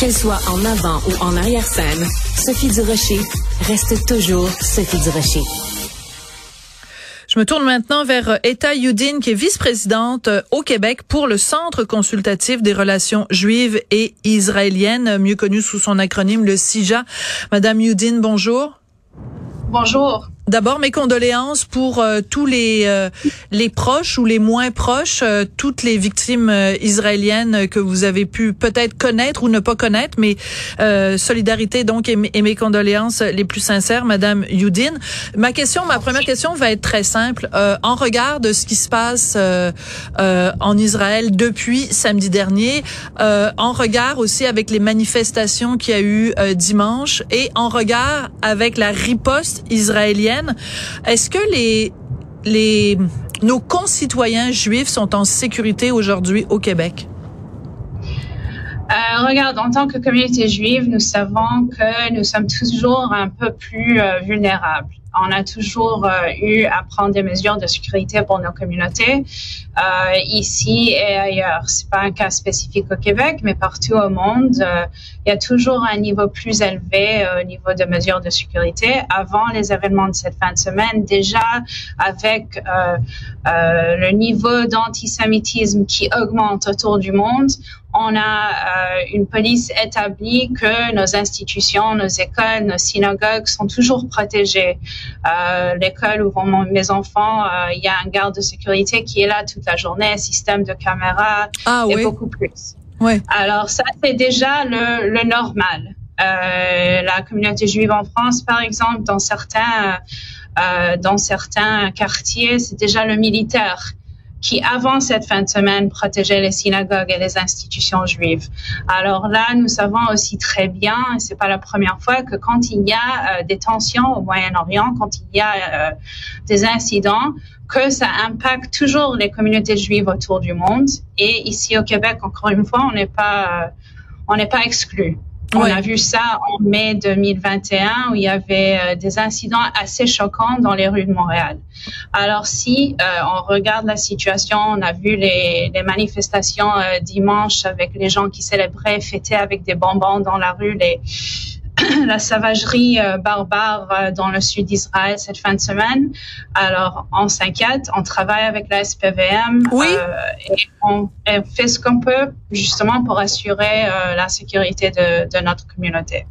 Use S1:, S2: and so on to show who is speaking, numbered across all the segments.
S1: Qu'elle soit en avant ou en arrière-scène, Sophie Durocher reste toujours Sophie Durocher.
S2: Je me tourne maintenant vers Eta Youdine, qui est vice-présidente euh, au Québec pour le Centre consultatif des relations juives et israéliennes, mieux connu sous son acronyme le CIJA. Madame Youdine, bonjour.
S3: Bonjour.
S2: D'abord, mes condoléances pour euh, tous les euh, les proches ou les moins proches, euh, toutes les victimes israéliennes que vous avez pu peut-être connaître ou ne pas connaître, mais solidarité donc et, mes condoléances les plus sincères, Madame Youdine. Ma question, ma première question va être très simple. en regard de ce qui se passe en Israël depuis samedi dernier, en regard aussi avec les manifestations qu'il y a eu dimanche et en regard avec la riposte israélienne est-ce que les, nos concitoyens juifs sont en sécurité aujourd'hui au Québec?
S3: Euh, regarde, en tant que communauté juive, nous savons que nous sommes toujours un peu plus euh, vulnérables on a toujours euh, eu à prendre des mesures de sécurité pour nos communautés euh, ici et ailleurs. C'est pas un cas spécifique au Québec, mais partout au monde, euh, il y a toujours un niveau plus élevé au niveau de mesures de sécurité. Avant les événements de cette fin de semaine, déjà avec le niveau d'antisémitisme qui augmente autour du monde, on a euh, une police établie que nos institutions, nos écoles, nos synagogues sont toujours protégées. Euh, L'école où vont mes enfants, euh, il y a un garde de sécurité qui est là toute la journée, système de caméra
S2: ah,
S3: et
S2: oui.
S3: beaucoup plus.
S2: Oui.
S3: Alors ça, c'est déjà le, le normal. Euh, la communauté juive en France, par exemple, dans certains euh, dans certains quartiers, c'est déjà le militaire qui, avant cette fin de semaine, protégeait les synagogues et les institutions juives. Alors là, nous savons aussi très bien, et c'est pas la première fois, que quand il y a euh, des tensions au Moyen-Orient, quand il y a euh, des incidents, que ça impacte toujours les communautés juives autour du monde. Et ici au Québec, encore une fois, on n'est pas, euh, on n'est pas exclu. On a vu ça en mai 2021 où il y avait euh, des incidents assez choquants dans les rues de Montréal. Alors si euh, on regarde la situation, on a vu les, les manifestations euh, dimanche avec les gens qui célébraient, fêtaient avec des bonbons dans la rue, les la sauvagerie euh, barbare euh, dans le sud d'Israël cette fin de semaine. Alors, on s'inquiète, on travaille avec la SPVM
S2: oui.
S3: euh, et on, fait ce qu'on peut justement pour assurer euh, la sécurité de, de, notre communauté.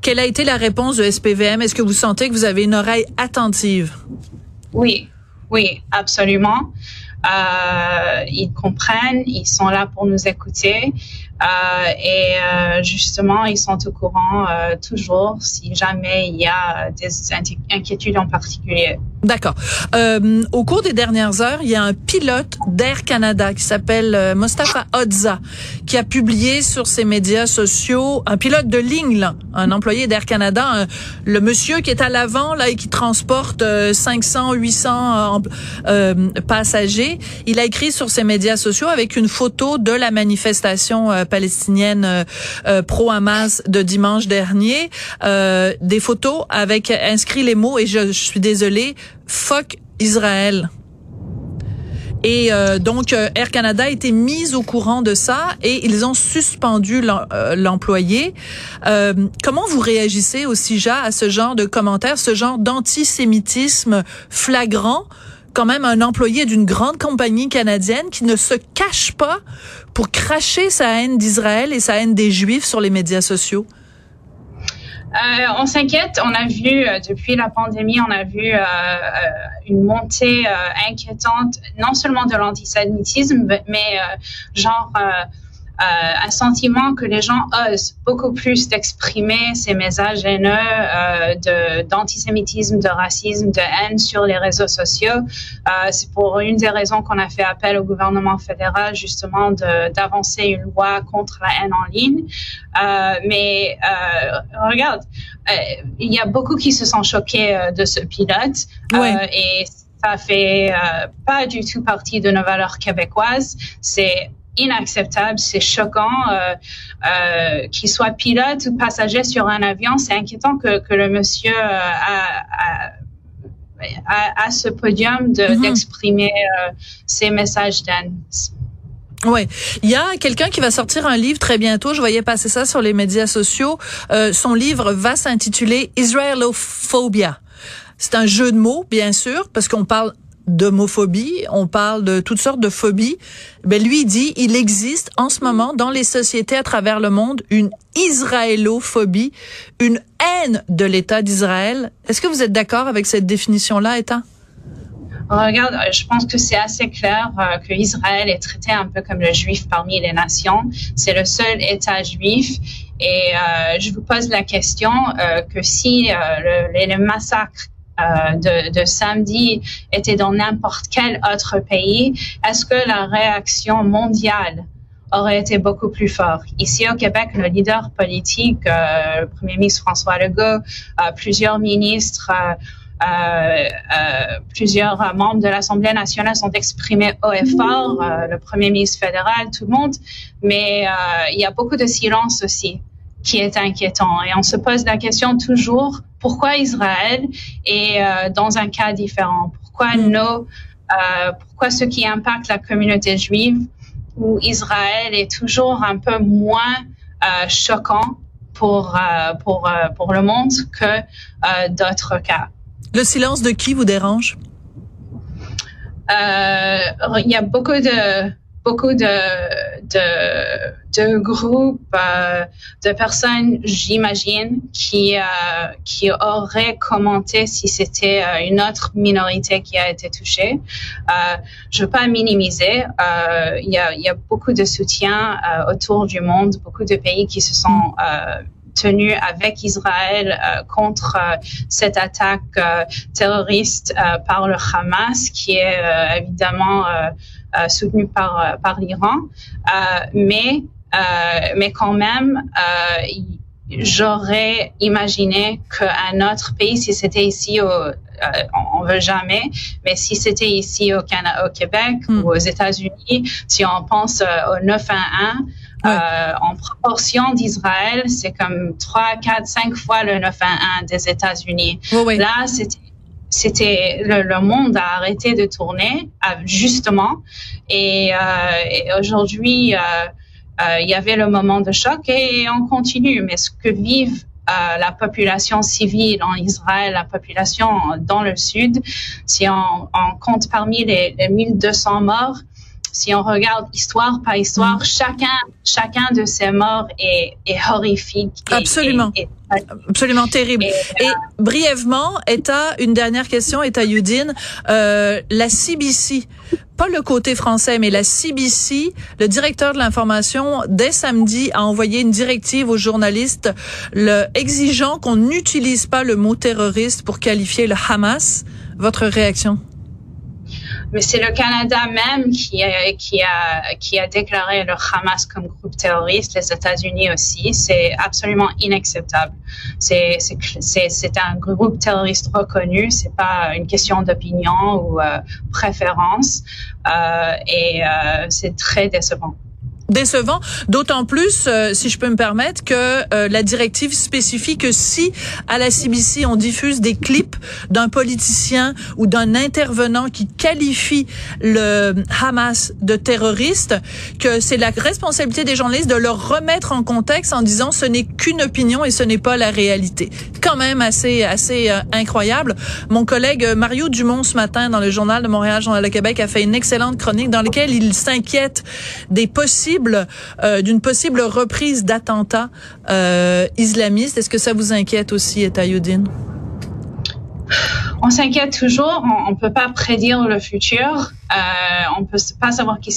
S2: Quelle a été la réponse de SPVM? Est-ce que vous sentez que vous avez une oreille attentive?
S3: Oui, oui, absolument. Euh, ils comprennent, ils sont là pour nous écouter. Euh, et euh, justement, ils sont au courant euh, toujours si jamais il y a des inquiétudes en particulier.
S2: D'accord. Euh, au cours des dernières heures, il y a un pilote d'Air Canada qui s'appelle euh, Mostafa Odza qui a publié sur ses médias sociaux un pilote de ligne, un employé d'Air Canada, le monsieur qui est à l'avant là et qui transporte euh, 500, 800 euh, passagers. Il a écrit sur ses médias sociaux avec une photo de la manifestation palestinienne pro-Hamas de dimanche dernier, des photos avec inscrit les mots et je, je suis désolée fuck Israël. Et euh, donc euh, Air Canada a été mise au courant de ça et ils ont suspendu l'employé. Euh, comment vous réagissez au CIJA à ce genre de commentaires, ce genre d'antisémitisme flagrant? quand même un employé d'une grande compagnie canadienne qui ne se cache pas pour cracher sa haine d'Israël et sa haine des Juifs sur les médias sociaux.
S3: Euh, on s'inquiète. On a vu euh, depuis la pandémie, on a vu euh, une montée inquiétante, non seulement de l'antisémitisme, mais genre un sentiment que les gens osent beaucoup plus d'exprimer ces messages haineux d'antisémitisme, de racisme, de haine sur les réseaux sociaux. C'est pour une des raisons qu'on a fait appel au gouvernement fédéral justement d'avancer une loi contre la haine en ligne. mais regarde, il y a beaucoup qui se sont choqués euh, de ce pilote euh, et ça fait pas du tout partie de nos valeurs québécoises. C'est inacceptable, c'est choquant euh, qu'il soit pilote ou passager sur un avion. C'est inquiétant que, que, le monsieur a, a à, ce podium d'exprimer de, mm -hmm. euh, ces messages d'haine.
S2: Ouais, il y a quelqu'un qui va sortir un livre très bientôt. Je voyais passer ça sur les médias sociaux. Euh, son livre va s'intituler Israelophobia. C'est un jeu de mots, bien sûr, parce qu'on parle d'homophobie, on parle de toutes sortes de phobies. Ben lui il dit il existe en ce moment dans les sociétés à travers le monde une israélophobie, une haine de l'État d'Israël. Est-ce que vous êtes d'accord avec cette définition-là, État?
S3: Regarde, je pense que c'est assez clair euh, que Israël est traité un peu comme le juif parmi les nations. C'est le seul État juif. Et euh, je vous pose la question euh, que si euh, le, le, massacre euh, de, de, samedi était dans n'importe quel autre pays, est-ce que la réaction mondiale aurait été beaucoup plus forte? Ici au Québec, le leader politique, euh, le Premier ministre François Legault, plusieurs ministres, euh, euh, plusieurs membres de l'Assemblée nationale sont exprimés haut et fort, euh, le Premier ministre fédéral, tout le monde, mais il y a beaucoup de silence aussi qui est inquiétant. Et on se pose la question toujours, pourquoi Israël est dans un cas différent? Pourquoi mm. nos, pourquoi ce qui impacte la communauté juive ou Israël est toujours un peu moins choquant pour, pour, pour le monde que d'autres cas?
S2: Le silence de qui vous dérange?
S3: Euh, il y a beaucoup de beaucoup de de, groupes euh, de personnes, j'imagine, qui euh, qui auraient commenté si c'était une autre minorité qui a été touchée. Je veux pas minimiser. Il y a il y a beaucoup de soutien autour du monde, beaucoup de pays qui se sont tenu avec Israël euh, contre euh, cette attaque euh, terroriste par le Hamas, qui est évidemment soutenu par par l'Iran, mais mais quand même j'aurais imaginé qu'un autre pays, si c'était ici au, on veut jamais, mais si c'était ici au Canada, au Québec hmm. ou aux États-Unis, si on pense au 911, euh, en proportion d'Israël, c'est comme 3, 4, 5 fois le 911 des États-Unis. Là, c'était c'était le, monde a arrêté de tourner justement. Et, euh, et aujourd'hui euh, euh, il y avait le moment de choc et on continue. Mais ce que vivent euh, la population civile en Israël, la population dans le sud, si on, on compte parmi les, les 1200 morts, si on regarde histoire par histoire, mm. chacun, chacun de ces morts est, est horrifique.
S2: Absolument. Absolument terrible. Et, brièvement, État, une dernière question, État Yudin, euh, la CBC, pas le côté français, mais la CBC, le directeur de l'information, dès samedi, a envoyé une directive aux journalistes le, exigeant qu'on n'utilise pas le mot terroriste pour qualifier le Hamas. Votre réaction?
S3: Mais c'est le Canada même qui a, qui a, qui a déclaré le Hamas comme groupe terroriste, les États-Unis aussi. C'est absolument inacceptable. C'est, un groupe terroriste reconnu. C'est pas une question d'opinion ou euh, préférence. Euh, et euh, c'est très décevant
S2: décevant, d'autant plus, euh, si je peux me permettre, que euh, la directive spécifie que si à la CBC on diffuse des clips d'un politicien ou d'un intervenant qui qualifie le Hamas de terroriste, que c'est la responsabilité des journalistes de leur remettre en contexte en disant ce n'est qu'une opinion et ce n'est pas la réalité. Quand même assez assez euh, incroyable. Mon collègue Mario Dumont ce matin dans le journal de Montréal, Journal de Québec, a fait une excellente chronique dans laquelle il s'inquiète des possibles euh, d'une possible reprise d'attentats euh, islamistes. Est-ce que ça vous inquiète aussi, Etayoudine?
S3: On s'inquiète toujours. On, ne peut pas prédire le futur. Euh, on peut pas savoir qui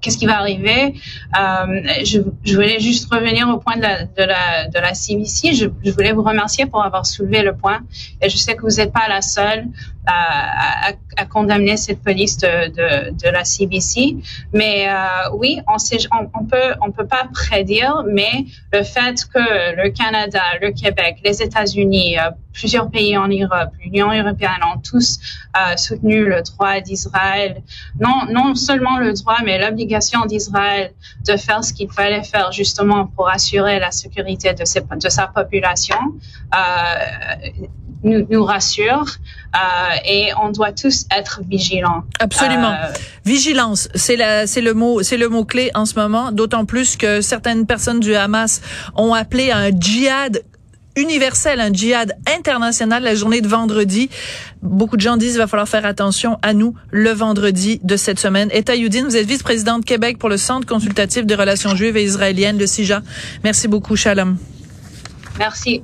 S3: qu'est-ce qui va arriver. Euh, je, voulais juste revenir au point de la, CBC. Je, voulais vous remercier pour avoir soulevé le point. Et je sais que vous n'êtes pas la seule à, condamner cette police de, la CBC. Mais euh, oui, on, on, peut pas prédire, mais le fait que le Canada, le Québec, les États-Unis, euh, plusieurs pays en Europe, l'Union européenne ont tous soutenu le droit d'Israël. Non, non seulement le droit, mais l'obligation d'Israël de faire ce qu'il fallait faire justement pour assurer la sécurité de, ses, de sa population. Euh, nous, nous rassure. Euh, et on doit tous être vigilants.
S2: Absolument. Euh, Vigilance, c'est la, c'est le mot, c'est le mot clé en ce moment. D'autant plus que certaines personnes du Hamas ont appelé à un djihad universel, un djihad international la journée de vendredi. Beaucoup de gens disent qu'il va falloir faire attention à nous le vendredi de cette semaine. Eta Youdine, vous êtes vice-présidente Québec pour le Centre consultatif des relations juives et israéliennes, le CIJA. Merci beaucoup, Shalom.
S3: Merci.